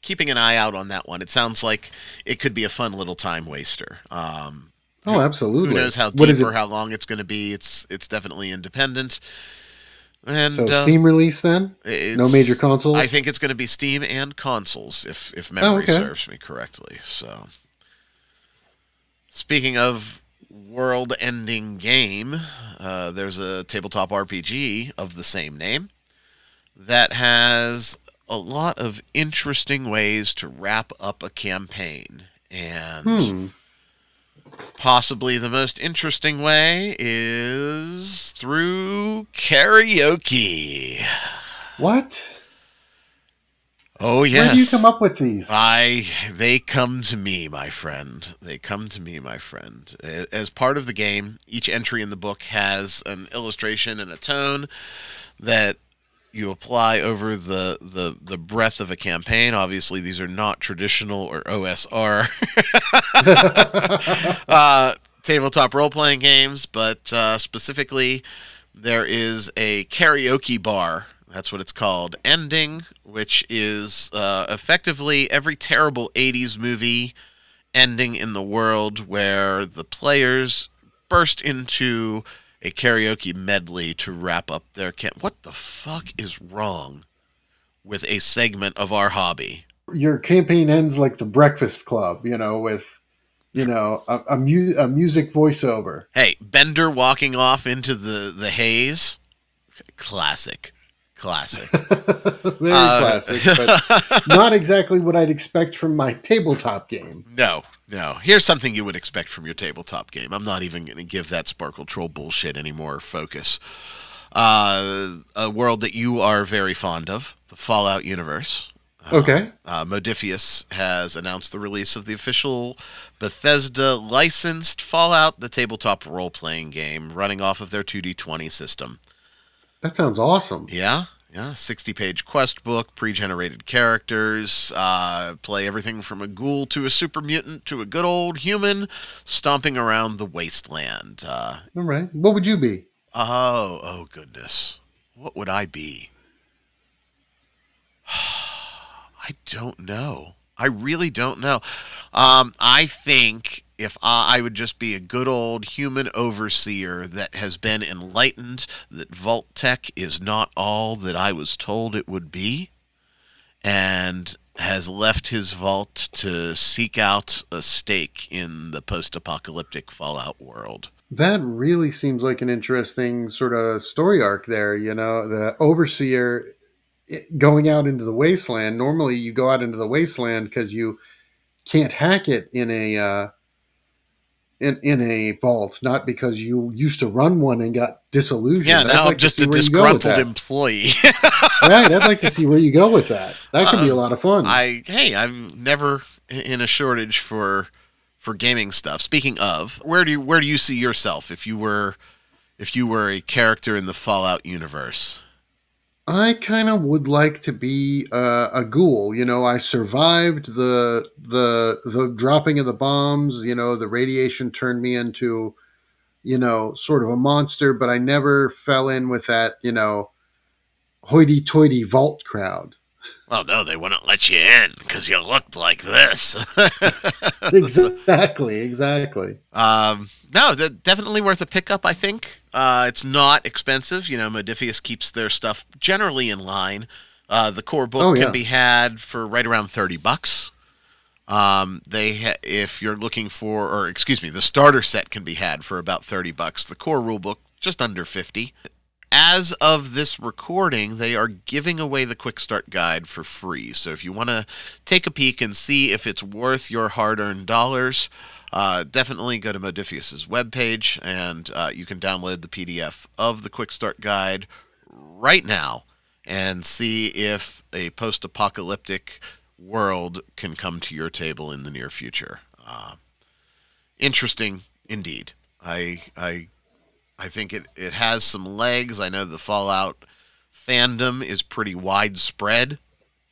keeping an eye out on that one. It sounds like it could be a fun little time waster. Um, Oh, absolutely. who knows how deep or how long it's going to be? It's it's definitely independent. And So uh, Steam release then? No major consoles? I think it's going to be Steam and consoles, if if memory okay. serves me correctly. So, speaking of world-ending game, uh, there's a tabletop RPG of the same name that has a lot of interesting ways to wrap up a campaign, and Hmm. possibly the most interesting way is through karaoke. What? Oh yes. Where do you come up with these? I they come to me, my friend. They come to me, my friend. As part of the game, each entry in the book has an illustration and a tone that you apply over the the the breadth of a campaign. Obviously, these are not traditional or OSR (laughs) uh, tabletop role playing games, but uh, specifically, there is a karaoke bar. That's what it's called. Ending, which is uh, effectively every terrible 80s movie ending in the world where the players burst into a karaoke medley to wrap up their camp. What the fuck is wrong with a segment of our hobby? Your campaign ends like the Breakfast Club, you know, with you know a, a, mu- a music voiceover. Hey, Bender walking off into the the haze. Classic. Classic. (laughs) Very Uh, classic, but (laughs) not exactly what I'd expect from my tabletop game. no, no. Here's something you would expect from your tabletop game. I'm not even going to give that Sparkle Troll bullshit any more focus. Uh, a world that you are very fond of, the Fallout universe. Okay. Uh, Modiphius has announced the release of the official Bethesda licensed Fallout, the tabletop role playing game running off of their 2D20 system. That sounds awesome. Yeah, yeah. 60 page quest book, pre generated characters, uh, play everything from a ghoul to a super mutant to a good old human stomping around the wasteland. Uh, All right. What would you be? oh, oh, goodness. What would I be? (sighs) I don't know. I really don't know. Um, I think if I, I would just be a good old human overseer that has been enlightened that Vault-Tec is not all that I was told it would be, and has left his vault to seek out a stake in the post apocalyptic Fallout world. That really seems like an interesting sort of story arc there. You know, the overseer going out into the wasteland. Normally, you go out into the wasteland because you can't hack it in a uh, in, in a vault, not because you used to run one and got disillusioned. Yeah, now like I'm just a disgruntled employee. (laughs) right, I'd like to see where you go with that. That could uh, be a uh, lot of fun. I hey, I'm never in a shortage for for gaming stuff. Speaking of, where do you where do you see yourself if you were if you were a character in the Fallout universe? I kind of would like to be uh, a ghoul. You know, I survived the the the dropping of the bombs. You know, the radiation turned me into, you know, sort of a monster. But I never fell in with that. You know, hoity-toity vault crowd. Well, no, they wouldn't let you in because you looked like this. (laughs) exactly, exactly. Um, no, definitely worth a pickup. I think uh, it's not expensive. You know, Modiphius keeps their stuff generally in line. Uh, the core book oh, yeah. can be had for right around thirty bucks. Um, they, ha- if you're looking for, or excuse me, the starter set can be had for about thirty bucks. The core rule book just under fifty as of this recording, they are giving away the Quick Start Guide for free. So if you want to take a peek and see if it's worth your hard earned dollars, uh, definitely go to Modiphius's webpage and uh, you can download the PDF of the Quick Start Guide right now and see if a post apocalyptic world can come to your table in the near future. Uh, interesting indeed. I, I I think it, it has some legs. I know the Fallout fandom is pretty widespread.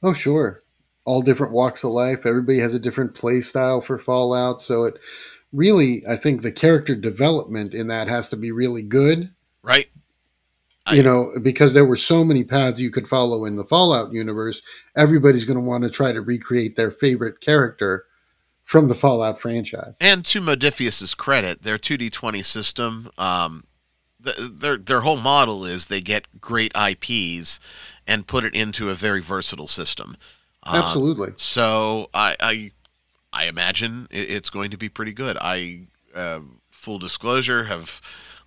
Oh, sure. All different walks of life. Everybody has a different play style for Fallout. So it really, I think the character development in that has to be really good. Right. I, you know, because there were so many paths you could follow in the Fallout universe, everybody's going to want to try to recreate their favorite character from the Fallout franchise. And to Modiphius's credit, their 2D20 system um, the, their their whole model is they get great IPs and put it into a very versatile system. Um, Absolutely. so I, I I imagine it's going to be pretty good. I uh, full disclosure have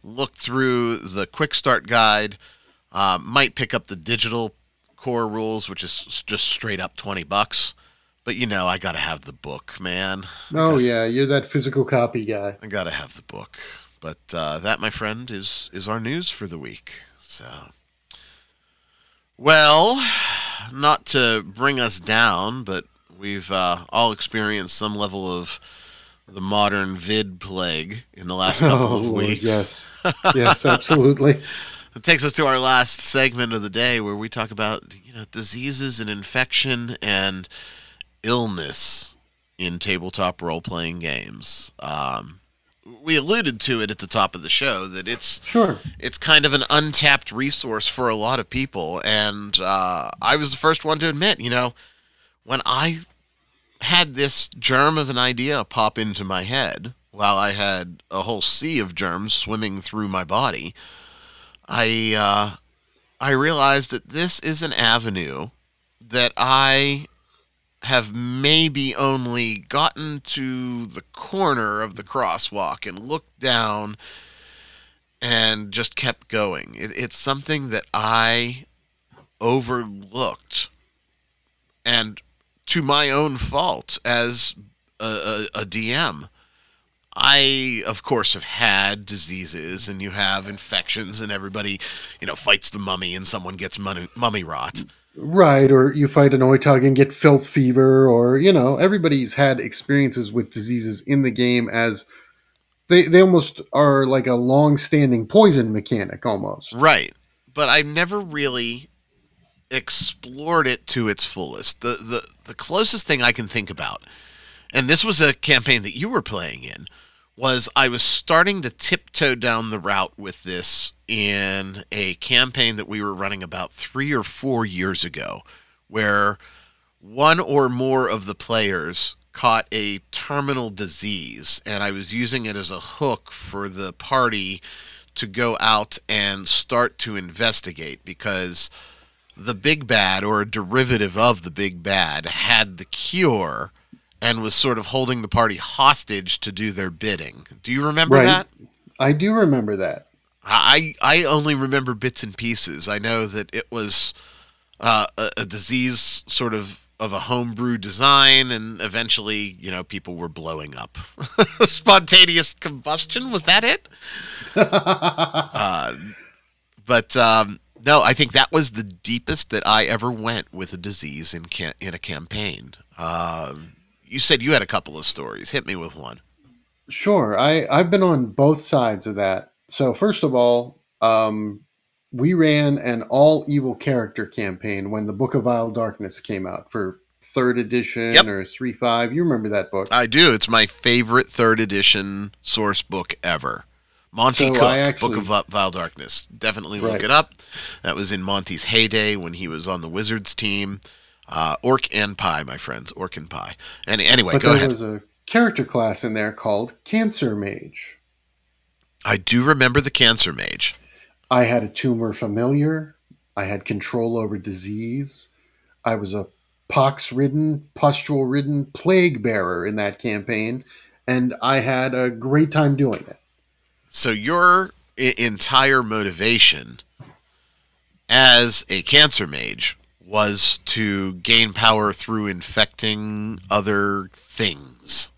looked through the quick start guide. Uh, might pick up the digital core rules, which is just straight up twenty bucks. But you know, I gotta have the book, man. Oh yeah, you're that physical copy guy. I gotta have the book. But uh, that, my friend, is is our news for the week. So, well, not to bring us down, but we've uh, all experienced some level of the modern vid plague in the last couple (laughs) oh, of weeks. Yes, (laughs) yes, absolutely. it takes us to our last segment of the day, where we talk about you know diseases and infection and illness in tabletop role playing games. Um, we alluded to it at the top of the show that it's sure. it's kind of an untapped resource for a lot of people. And uh, i was the first one to admit you know when i had this germ of an idea pop into my head while i had a whole sea of germs swimming through my body i uh, i realized that this is an avenue that i have maybe only gotten to the corner of the crosswalk and looked down and just kept going. It, it's something that I overlooked and to my own fault as a, a, a DM. I, of course, have had diseases, and you have infections, and everybody, you know, fights the mummy, and someone gets mummy, mummy rot. Right, or you fight an otyugh and get filth fever, or you know, everybody's had experiences with diseases in the game as they they almost are like a long-standing poison mechanic almost. Right. But I never really explored it to its fullest. The the the closest thing I can think about, and this was a campaign that you were playing in, was I was starting to tiptoe down the route with this in a campaign that we were running about three or four years ago, where one or more of the players caught a terminal disease, and I was using it as a hook for the party to go out and start to investigate because the big bad or a derivative of the big bad had the cure and was sort of holding the party hostage to do their bidding. Do you remember right. that? I do remember that. I I only remember bits and pieces. I know that it was uh, a, a disease sort of of a homebrew design, and eventually, you know, people were blowing up. (laughs) Spontaneous combustion was that it? uh, (laughs) but um, no, I think that was the deepest that I ever went with a disease in ca- in a campaign. Uh, you said you had a couple of stories. Hit me with one. Sure, I I've been on both sides of that. So first of all, um, we ran an all evil character campaign when the Book of Vile Darkness came out for third edition Yep. or three five. You remember that book? I do. It's my favorite third edition source book ever. Monte So Cook, actually- Book of Vile Darkness. Definitely look Right. it up. That was in Monte's heyday when he was on the Wizards team. Uh, Orc and Pie, my friends. Orc and Pie. And anyway, but go there ahead. was a character class in there called Cancer Mage. I do remember the Cancer Mage. I had a tumor familiar. I had control over disease. I was a pox ridden, pustule ridden plague bearer in that campaign, and I had a great time doing it. So your I- entire motivation as a Cancer Mage was to gain power through infecting other things.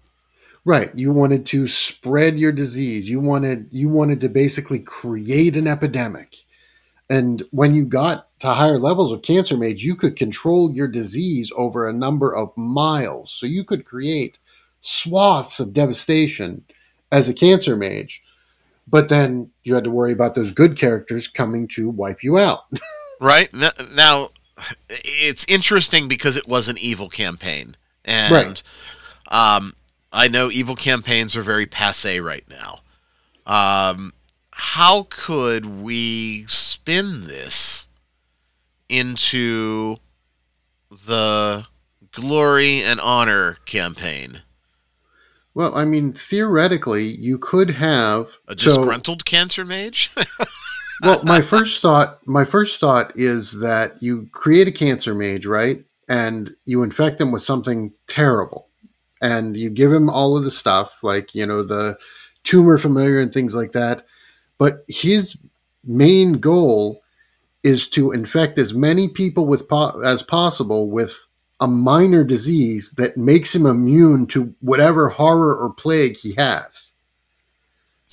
Right. You wanted to spread your disease. You wanted you wanted to basically create an epidemic. And when you got to higher levels of cancer mage, you could control your disease over a number of miles. So you could create swaths of devastation as a cancer mage. But then you had to worry about those good characters coming to wipe you out. (laughs) right now it's interesting because it was an evil campaign. And Right. um, i know evil campaigns are very passe right now. Um, how could we spin this into the glory and honor campaign? Well, I mean, theoretically, you could have a so- disgruntled cancer mage (laughs) well, my first thought, my first thought is that you create a cancer mage, right? And you infect him with something terrible, and you give him all of the stuff, like you know the tumor familiar and things like that. But his main goal is to infect as many people with po- as possible with a minor disease that makes him immune to whatever horror or plague he has.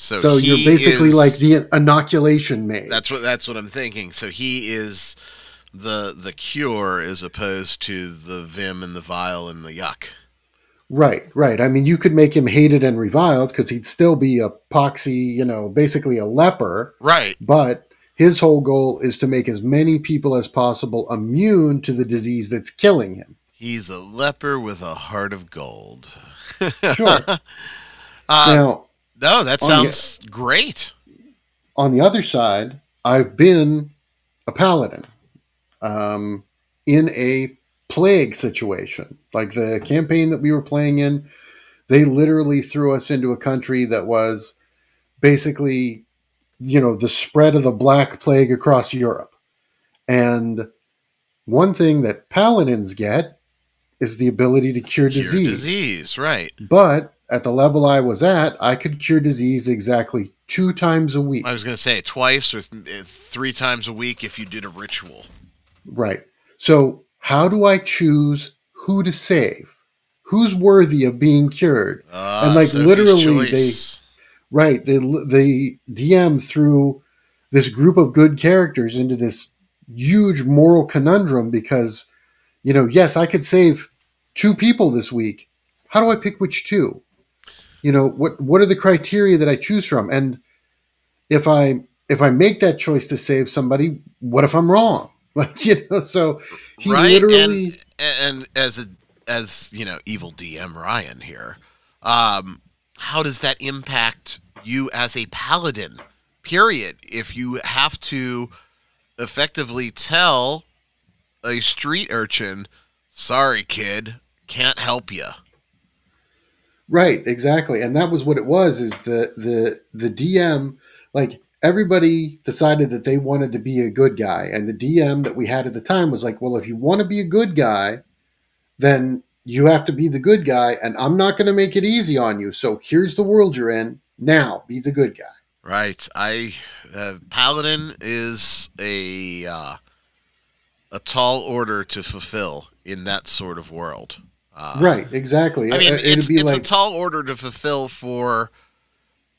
So, So, he you're basically is- like the inoculation mage. That's what that's what I'm thinking. So he is the the cure as opposed to the vim and the vile and the yuck. Right, right. I mean, you could make him hated and reviled because he'd still be a poxy, you know, basically a leper. Right. But his whole goal is to make as many people as possible immune to the disease that's killing him. He's a leper with a heart of gold. (laughs) Sure. Uh, now, no, that on the- sounds great. on the other side, I've been a paladin um, in a plague situation. Like the campaign that we were playing in, they literally threw us into a country that was basically, you know, the spread of the Black Plague across Europe. And one thing that paladins get is the ability to cure, Cure disease. disease, right. But at the level I was at, I could cure disease exactly two times a week. I was going to say twice or th- three times a week if you did a ritual. Right. So, how do I choose who to save? Who's worthy of being cured? Uh, And, like, Sophie's literally, choice. Right. The the DM threw this group of good characters into this huge moral conundrum because, you know, yes, I could save two people this week. How do I pick which two? You know, what what are the criteria that I choose from? And if I if I make that choice to save somebody, what if I'm wrong? (laughs) Like, you know, so he right literally and, and as a as you know evil dm ryan here um how does that impact you as a paladin period if you have to effectively tell a street urchin sorry kid can't help you Right, exactly. And that was what it was is the the the DM like everybody decided that they wanted to be a good guy and the DM that we had at the time was like, "Well, if you want to be a good guy, then you have to be the good guy and I'm not going to make it easy on you. So here's the world you're in. Now, be the good guy." Right. I uh, paladin is a uh, a tall order to fulfill in that sort of world. Uh, right. Exactly. I mean, Uh, it'd it's, be it's like a tall order to fulfill for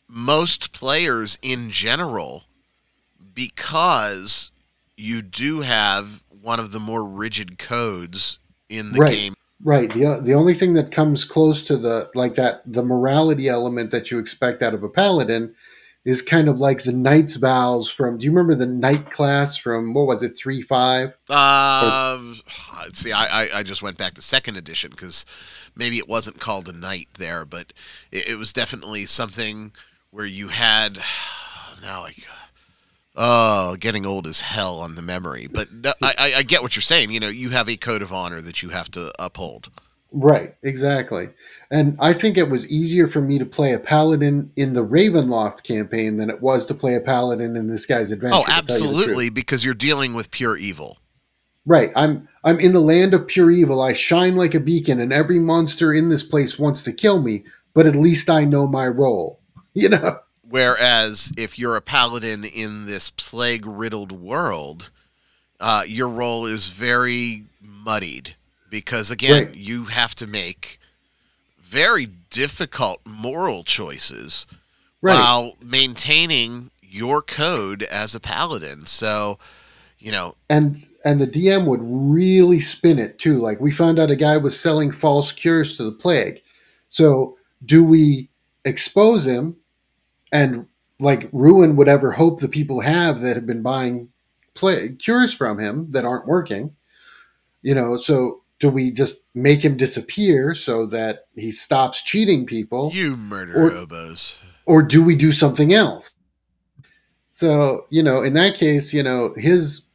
most players in general because you do have one of the more rigid codes in the Right. game. Right. The the only thing that comes close to the like that the morality element that you expect out of a paladin is kind of like the knight's vows from. Do you remember the knight class from what was it three five? (sighs) Uh, see, I, I, just went back to second edition because maybe it wasn't called a knight there, but it, it was definitely something where you had (sighs) now like oh, getting old as hell on the memory. But no, I, I get what you're saying. You know, you have a code of honor that you have to uphold. Right. Exactly. And I think it was easier for me to play a paladin in the Ravenloft campaign than it was to play a paladin in this guy's adventure. Oh, tell you absolutely, because you're dealing with pure evil. Right. I'm I'm in the land of pure evil. I shine like a beacon, and every monster in this place wants to kill me. But at least I know my role. (laughs) You know. Whereas if you're a paladin in this plague riddled world, uh, your role is very muddied because, again, Right. you have to make very difficult moral choices Right. while maintaining your code as a paladin. So, you know, and and the DM would really spin it too. Like we found out a guy was selling false cures to the plague. So do we expose him and like ruin whatever hope the people have that have been buying plague cures from him that aren't working? You know, so do we just make him disappear so that he stops cheating people? you murder Or- hobos. or do we do something else? So, you know, in that case, you know, his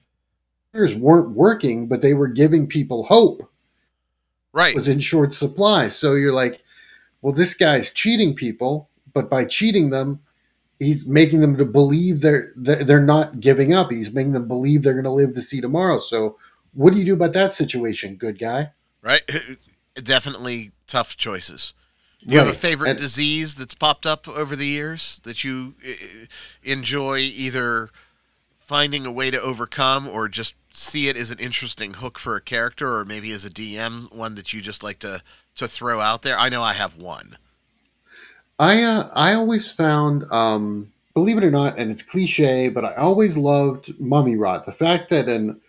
cures weren't working, but they were giving people hope. Right. It was in short supply. So you're like, well, this guy's cheating people, but by cheating them, he's making them to believe they're they're they're not giving up. He's making them believe they're going to live to see tomorrow. So, what do you do about that situation, good guy? Right? (laughs) Definitely tough choices. Do you have a favorite And- disease that's popped up over the years that you uh, enjoy either finding a way to overcome or just see it as an interesting hook for a character or maybe as a DM one that you just like to to throw out there? I know I have one. I uh, I always found, um, believe it or not, and it's cliche, but I always loved mummy rot. The fact that an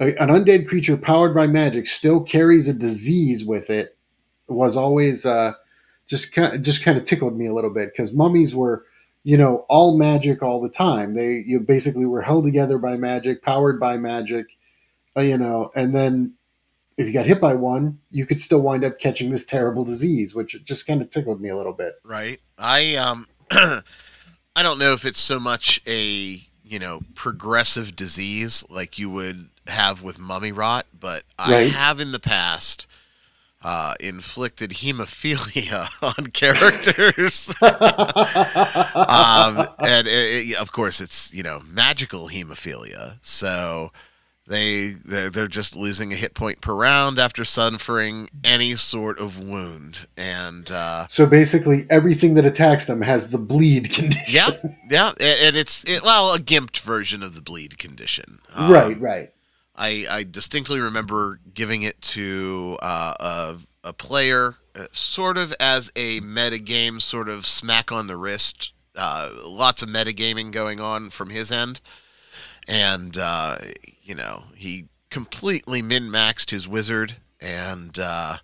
a, an undead creature powered by magic still carries a disease with it was always uh, just kind just kind of tickled me a little bit because mummies were, you know, all magic all the time. They you basically were held together by magic, powered by magic, uh, you know, and then. If you got hit by one, you could still wind up catching this terrible disease, which just kind of tickled me a little bit. right? I um (clears throat) I don't know if it's so much a, you know, progressive disease like you would have with mummy rot, but I have in the past uh, inflicted hemophilia (laughs) on characters. (laughs) um, and it, it- of course, it's you know magical hemophilia. So they they're, they're just losing a hit point per round after suffering any sort of wound, and uh, So basically, everything that attacks them has the bleed (laughs) condition. yeah, yeah, and, and it's it, well a gimped version of the bleed condition. Um, right, right. I, I distinctly remember giving it to uh, a, a player, uh, sort of as a metagame, sort of smack on the wrist. Uh, lots of metagaming going on from his end. And, uh, you know, he completely min maxed his wizard, and uh,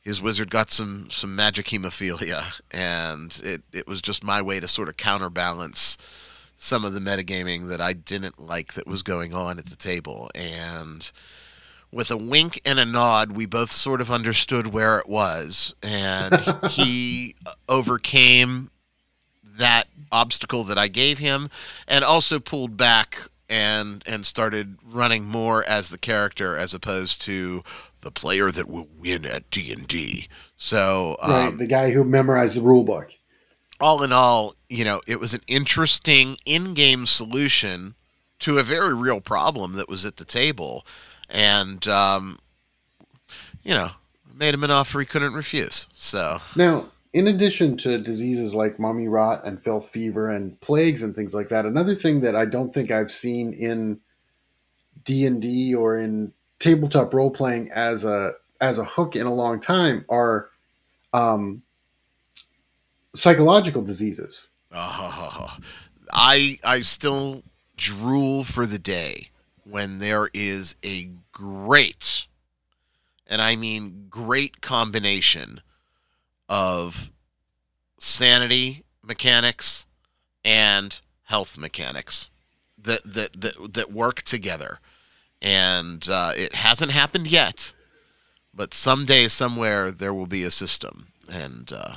his wizard got some, some magic hemophilia. And it, it was just my way to sort of counterbalance some of the metagaming that I didn't like that was going on at the table. And with a wink and a nod, we both sort of understood where it was. And (laughs) he overcame that obstacle that I gave him and also pulled back and and started running more as the character as opposed to the player that will win at D&D. So, right. um, The guy who memorized the rule book. All in all, you know, it was an interesting in-game solution to a very real problem that was at the table, and um, you know, made him an offer he couldn't refuse. So Now, in addition to diseases like mummy rot and filth fever and plagues and things like that, another thing that I don't think I've seen in D and D or in tabletop role playing as a as a hook in a long time are um, psychological diseases. Oh, (laughs) I I still drool for the day when there is a great, and I mean great combination of sanity mechanics and health mechanics that that that, that work together. And uh, it hasn't happened yet, but someday, somewhere, there will be a system. And uh,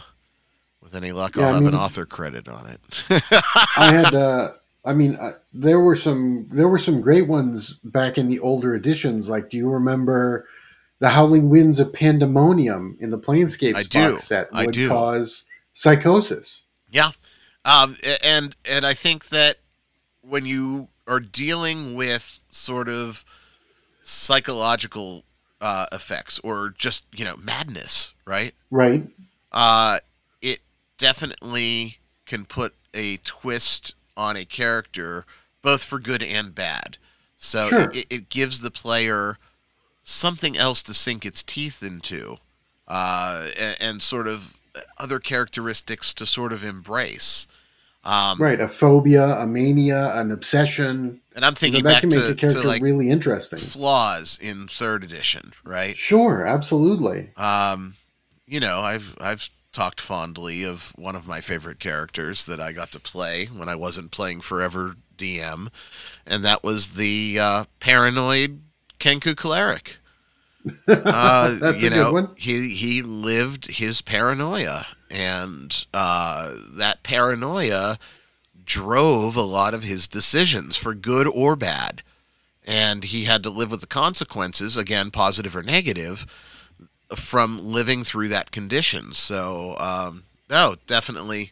with any luck, Yeah, I'll I have an author credit on it. (laughs) I had, uh, I mean, uh, there were some there were some great ones back in the older editions. Like, do you remember the Howling Winds of Pandemonium in the Planescapes I do. box set I would do. cause psychosis? Yeah, um, and and I think that when you are dealing with sort of psychological uh, effects or just you know madness, right? Right. Uh, definitely can put a twist on a character, both for good and bad. So Sure. it, it gives the player something else to sink its teeth into, uh, and, and sort of other characteristics to sort of embrace. Um, Right. A phobia, a mania, an obsession. And I'm thinking that back can make to, the character to like really interesting. flaws in third edition, right? Sure, absolutely. Um, you know, I've I've talked fondly of one of my favorite characters that I got to play when I wasn't playing Forever DM, and that was the uh, paranoid Kenku cleric. (laughs) Uh, That's you a good know, one. he he lived his paranoia, and uh, that paranoia drove a lot of his decisions for good or bad, and he had to live with the consequences, again, positive or negative, from living through that condition. So, um, no, definitely,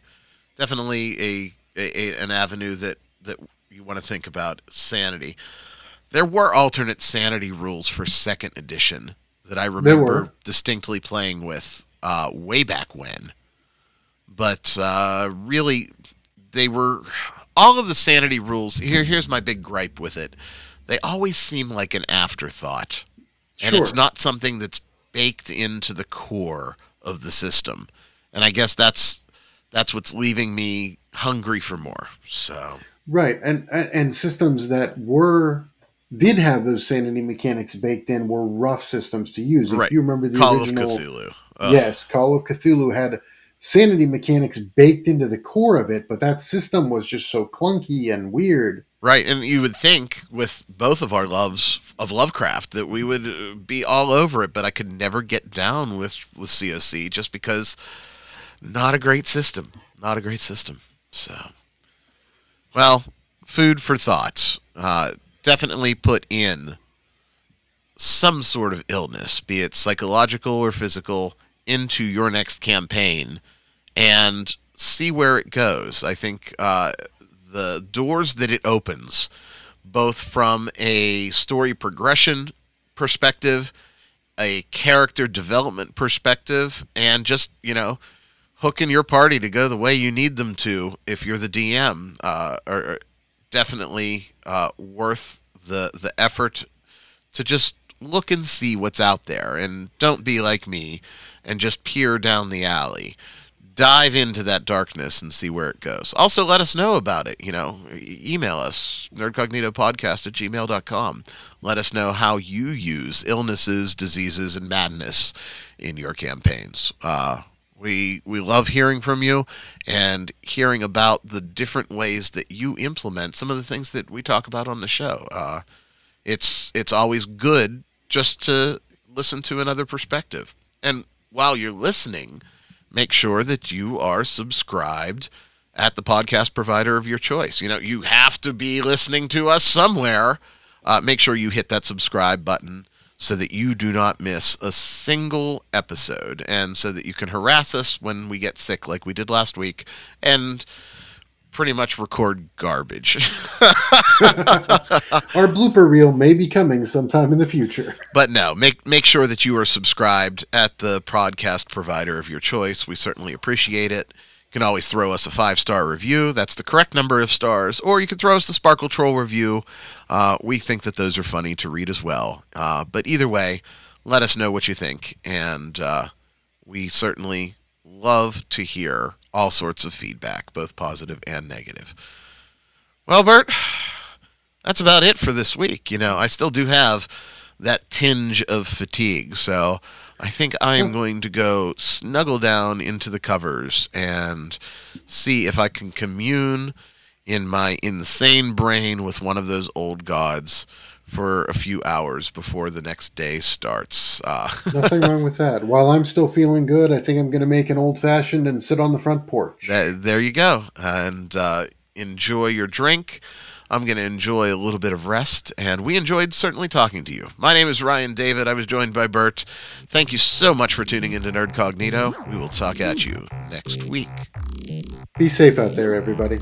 definitely a, a, a an avenue that that you want to think about sanity. There were alternate sanity rules for second edition that I remember distinctly playing with uh, way back when. But uh, really, they were all of the sanity rules. Here, here's my big gripe with it. They always seem like an afterthought and it's not something that's baked into the core of the system. And I guess that's that's what's leaving me hungry for more. So Right, and and systems that were did have those sanity mechanics baked in were rough systems to use. If Right. you remember the Call original, of Cthulhu. Ugh. yes, Call of Cthulhu had sanity mechanics baked into the core of it, but that system was just so clunky and weird. Right, and you would think with both of our loves of Lovecraft that we would uh, be all over it, but I could never get down with with COC just because not a great system, not a great system. So, well, food for thoughts. Uh, definitely put in some sort of illness, be it psychological or physical, into your next campaign, and see where it goes. I think uh, the doors that it opens, both from a story progression perspective, a character development perspective, and just, you know, hooking your party to go the way you need them to if you're the DM, uh, are definitely uh, worth the, the effort to just look and see what's out there and don't be like me and just peer down the alley dive into that darkness and see where it goes. Also, let us know about it. You know, email us, nerdcognitopodcast at gmail.com. Let us know how you use illnesses, diseases, and madness in your campaigns. Uh, we, we love hearing from you and hearing about the different ways that you implement some of the things that we talk about on the show. Uh, it's it's always good just to listen to another perspective. And while you're listening, make sure that you are subscribed at the podcast provider of your choice. You know, you have to be listening to us somewhere. Uh, make sure you hit that subscribe button so that you do not miss a single episode and so that you can harass us when we get sick like we did last week and pretty much record garbage. (laughs) Our blooper reel may be coming sometime in the future. But no, make make sure that you are subscribed at the podcast provider of your choice. We certainly appreciate it. You can always throw us a five star review. That's the correct number of stars. Or you can throw us the Sparkle Troll review. Uh, we think that those are funny to read as well. Uh, but either way, let us know what you think. And uh, we certainly love to hear all sorts of feedback, both positive and negative. Well, Bert, that's about it for this week. You know, I still do have that tinge of fatigue, so I think I am going to go snuggle down into the covers and see if I can commune in my insane brain with one of those old gods for a few hours before the next day starts. Uh, (laughs) Nothing wrong with that. While I'm still feeling good, I think I'm going to make an old fashioned and sit on the front porch. that, there you go. And uh, enjoy your drink. I'm going to enjoy a little bit of rest, and we enjoyed certainly talking to you. My name is Ryan David. I was joined by Bert. Thank you so much for tuning into Nerd Cognito. We will talk at you next week. Be safe out there, everybody.